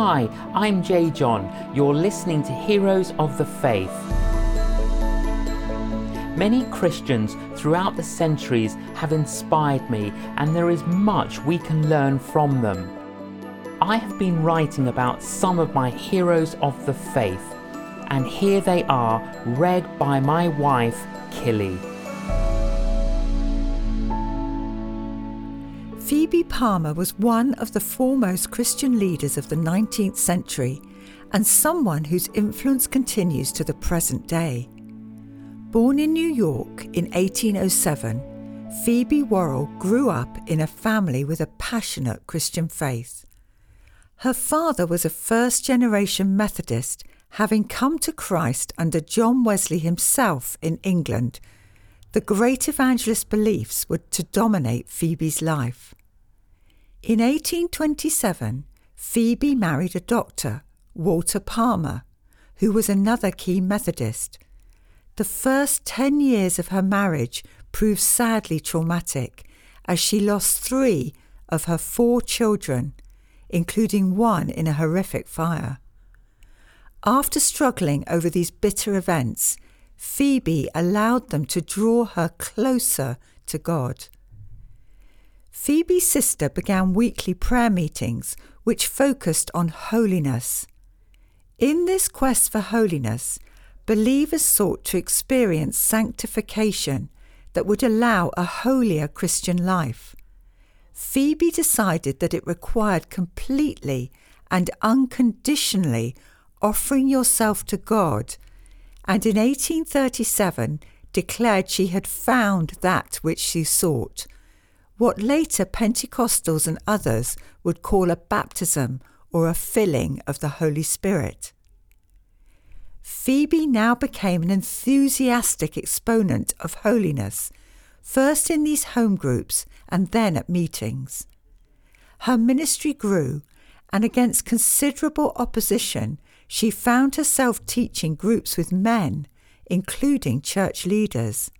Hi, I'm J.John. You're listening to Heroes of the Faith. Many Christians throughout the centuries have inspired me, and there is much we can learn from them. I have been writing about some of my heroes of the faith, and here they are, read by my wife, Killy. Phoebe Palmer was one of the foremost Christian leaders of the 19th century and someone whose influence continues to the present day. Born in New York in 1807, Phoebe Worrell grew up in a family with a passionate Christian faith. Her father was a first generation Methodist, having come to Christ under John Wesley himself in England. The great evangelist beliefs were to dominate Phoebe's life. In 1827, Phoebe married a doctor, Walter Palmer, who was another key Methodist. The first 10 years of her marriage proved sadly traumatic as she lost three of her four children, including one in a horrific fire. After struggling over these bitter events, Phoebe allowed them to draw her closer to God. Phoebe's sister began weekly prayer meetings which focused on holiness. In this quest for holiness, believers sought to experience sanctification that would allow a holier Christian life. Phoebe decided that it required completely and unconditionally offering yourself to God, and in 1837 declared she had found that which she sought what later Pentecostals and others would call a baptism or a filling of the Holy Spirit. Phoebe now became an enthusiastic exponent of holiness, first in these home groups and then at meetings. Her ministry grew, and against considerable opposition, she found herself teaching groups with men, including church leaders.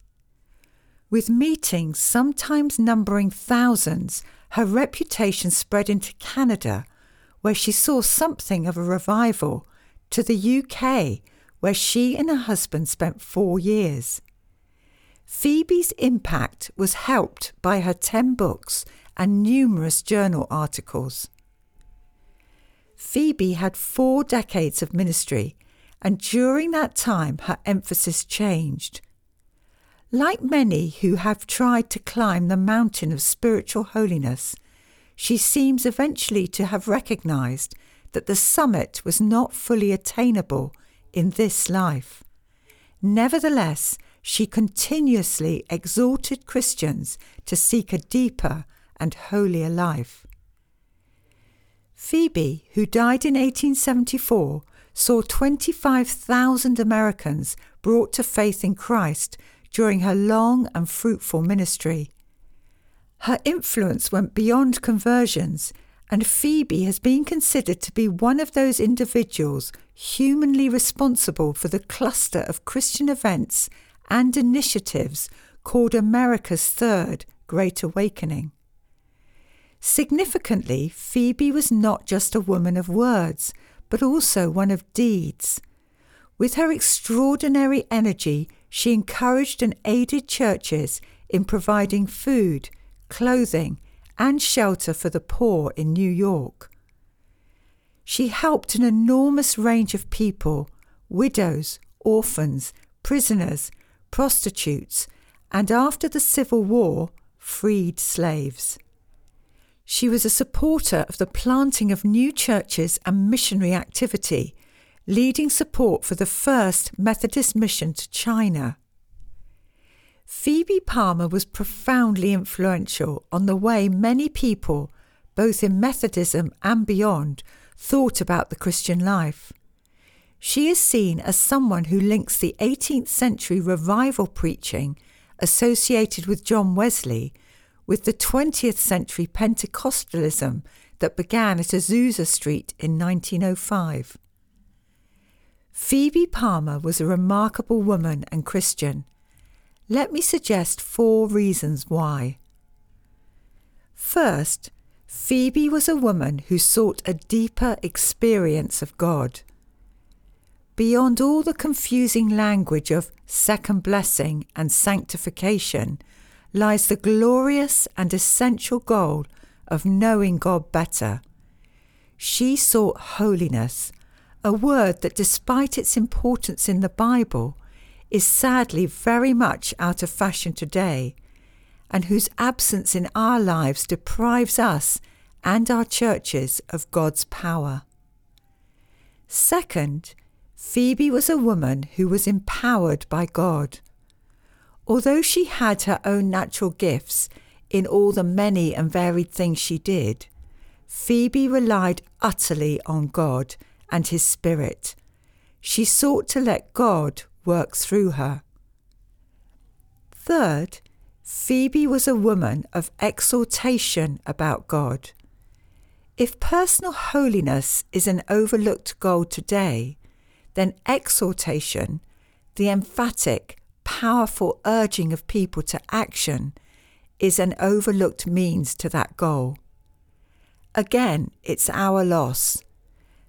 With meetings sometimes numbering thousands, her reputation spread into Canada, where she saw something of a revival, to the UK, where she and her husband spent four years. Phoebe's impact was helped by her 10 books and numerous journal articles. Phoebe had four decades of ministry, and during that time her emphasis changed. Like many who have tried to climb the mountain of spiritual holiness, she seems eventually to have recognized that the summit was not fully attainable in this life. Nevertheless, she continuously exhorted Christians to seek a deeper and holier life. Phoebe, who died in 1874, saw 25,000 Americans brought to faith in Christ during her long and fruitful ministry. Her influence went beyond conversions, and Phoebe has been considered to be one of those individuals humanly responsible for the cluster of Christian events and initiatives called America's Third Great Awakening. Significantly, Phoebe was not just a woman of words, but also one of deeds. With her extraordinary energy, she encouraged and aided churches in providing food, clothing, and shelter for the poor in New York. She helped an enormous range of people widows, orphans, prisoners, prostitutes, and after the Civil War, freed slaves. She was a supporter of the planting of new churches and missionary activity leading support for the first Methodist mission to China. Phoebe Palmer was profoundly influential on the way many people, both in Methodism and beyond, thought about the Christian life. She is seen as someone who links the 18th century revival preaching associated with John Wesley with the 20th century Pentecostalism that began at Azusa Street in 1905. Phoebe Palmer was a remarkable woman and Christian. Let me suggest four reasons why. First, Phoebe was a woman who sought a deeper experience of God. Beyond all the confusing language of second blessing and sanctification lies the glorious and essential goal of knowing God better. She sought holiness, a word that, despite its importance in the Bible, is sadly very much out of fashion today, and whose absence in our lives deprives us and our churches of God's power. Second, Phoebe was a woman who was empowered by God. Although she had her own natural gifts in all the many and varied things she did, Phoebe relied utterly on God and His Spirit. She sought to let God work through her. Third, Phoebe was a woman of exaltation about God. If personal holiness is an overlooked goal today, then exaltation, the emphatic, powerful urging of people to action, is an overlooked means to that goal. Again, it's our loss.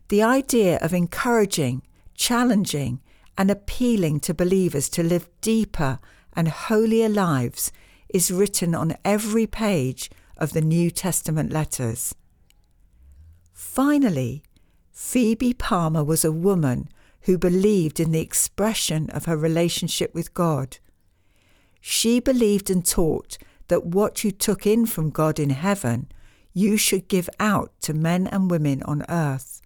The idea of encouraging, challenging, and appealing to believers to live deeper and holier lives is written on every page of the New Testament letters. Finally, Phoebe Palmer was a woman who believed in the expression of her relationship with God. She believed and taught that what you took in from God in heaven, you should give out to men and women on earth.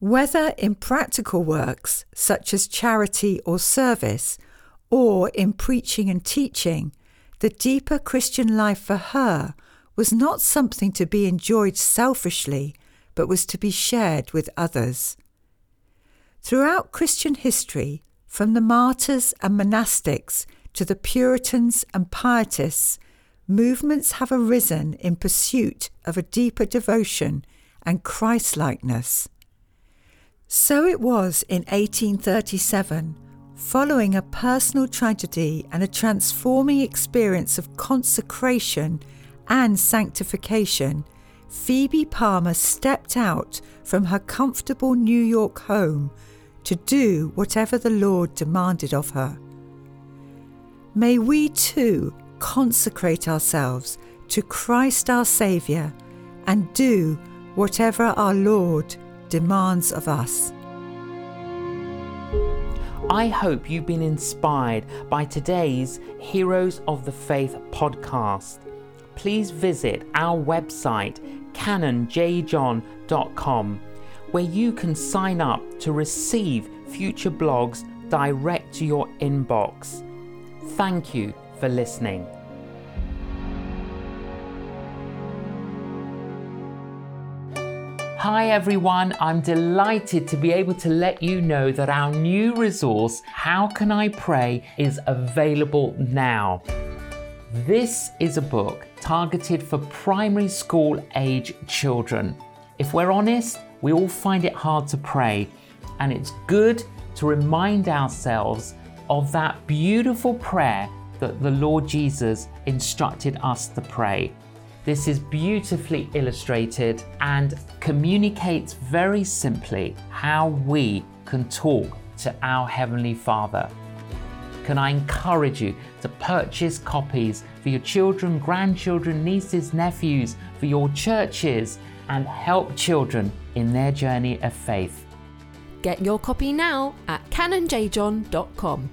Whether in practical works such as charity or service, or in preaching and teaching, the deeper Christian life for her was not something to be enjoyed selfishly, but was to be shared with others. Throughout Christian history, from the martyrs and monastics to the Puritans and Pietists, movements have arisen in pursuit of a deeper devotion and Christlikeness. So it was in 1837, following a personal tragedy and a transforming experience of consecration and sanctification, Phoebe Palmer stepped out from her comfortable New York home to do whatever the Lord demanded of her. May we too consecrate ourselves to Christ our Saviour and do whatever our Lord demands of us. I hope you've been inspired by today's Heroes of the Faith podcast. Please visit our website, canonjjohn.com, where you can sign up to receive future blogs direct to your inbox. Thank you for listening. Hi everyone, I'm delighted to be able to let you know that our new resource, How Can I Pray, is available now. This is a book targeted for primary school age children. If we're honest, we all find it hard to pray, and it's good to remind ourselves of that beautiful prayer that the Lord Jesus instructed us to pray. This is beautifully illustrated and communicates very simply how we can talk to our Heavenly Father. Can I encourage you to purchase copies for your children, grandchildren, nieces, nephews, for your churches, and help children in their journey of faith? Get your copy now at canonjjohn.com.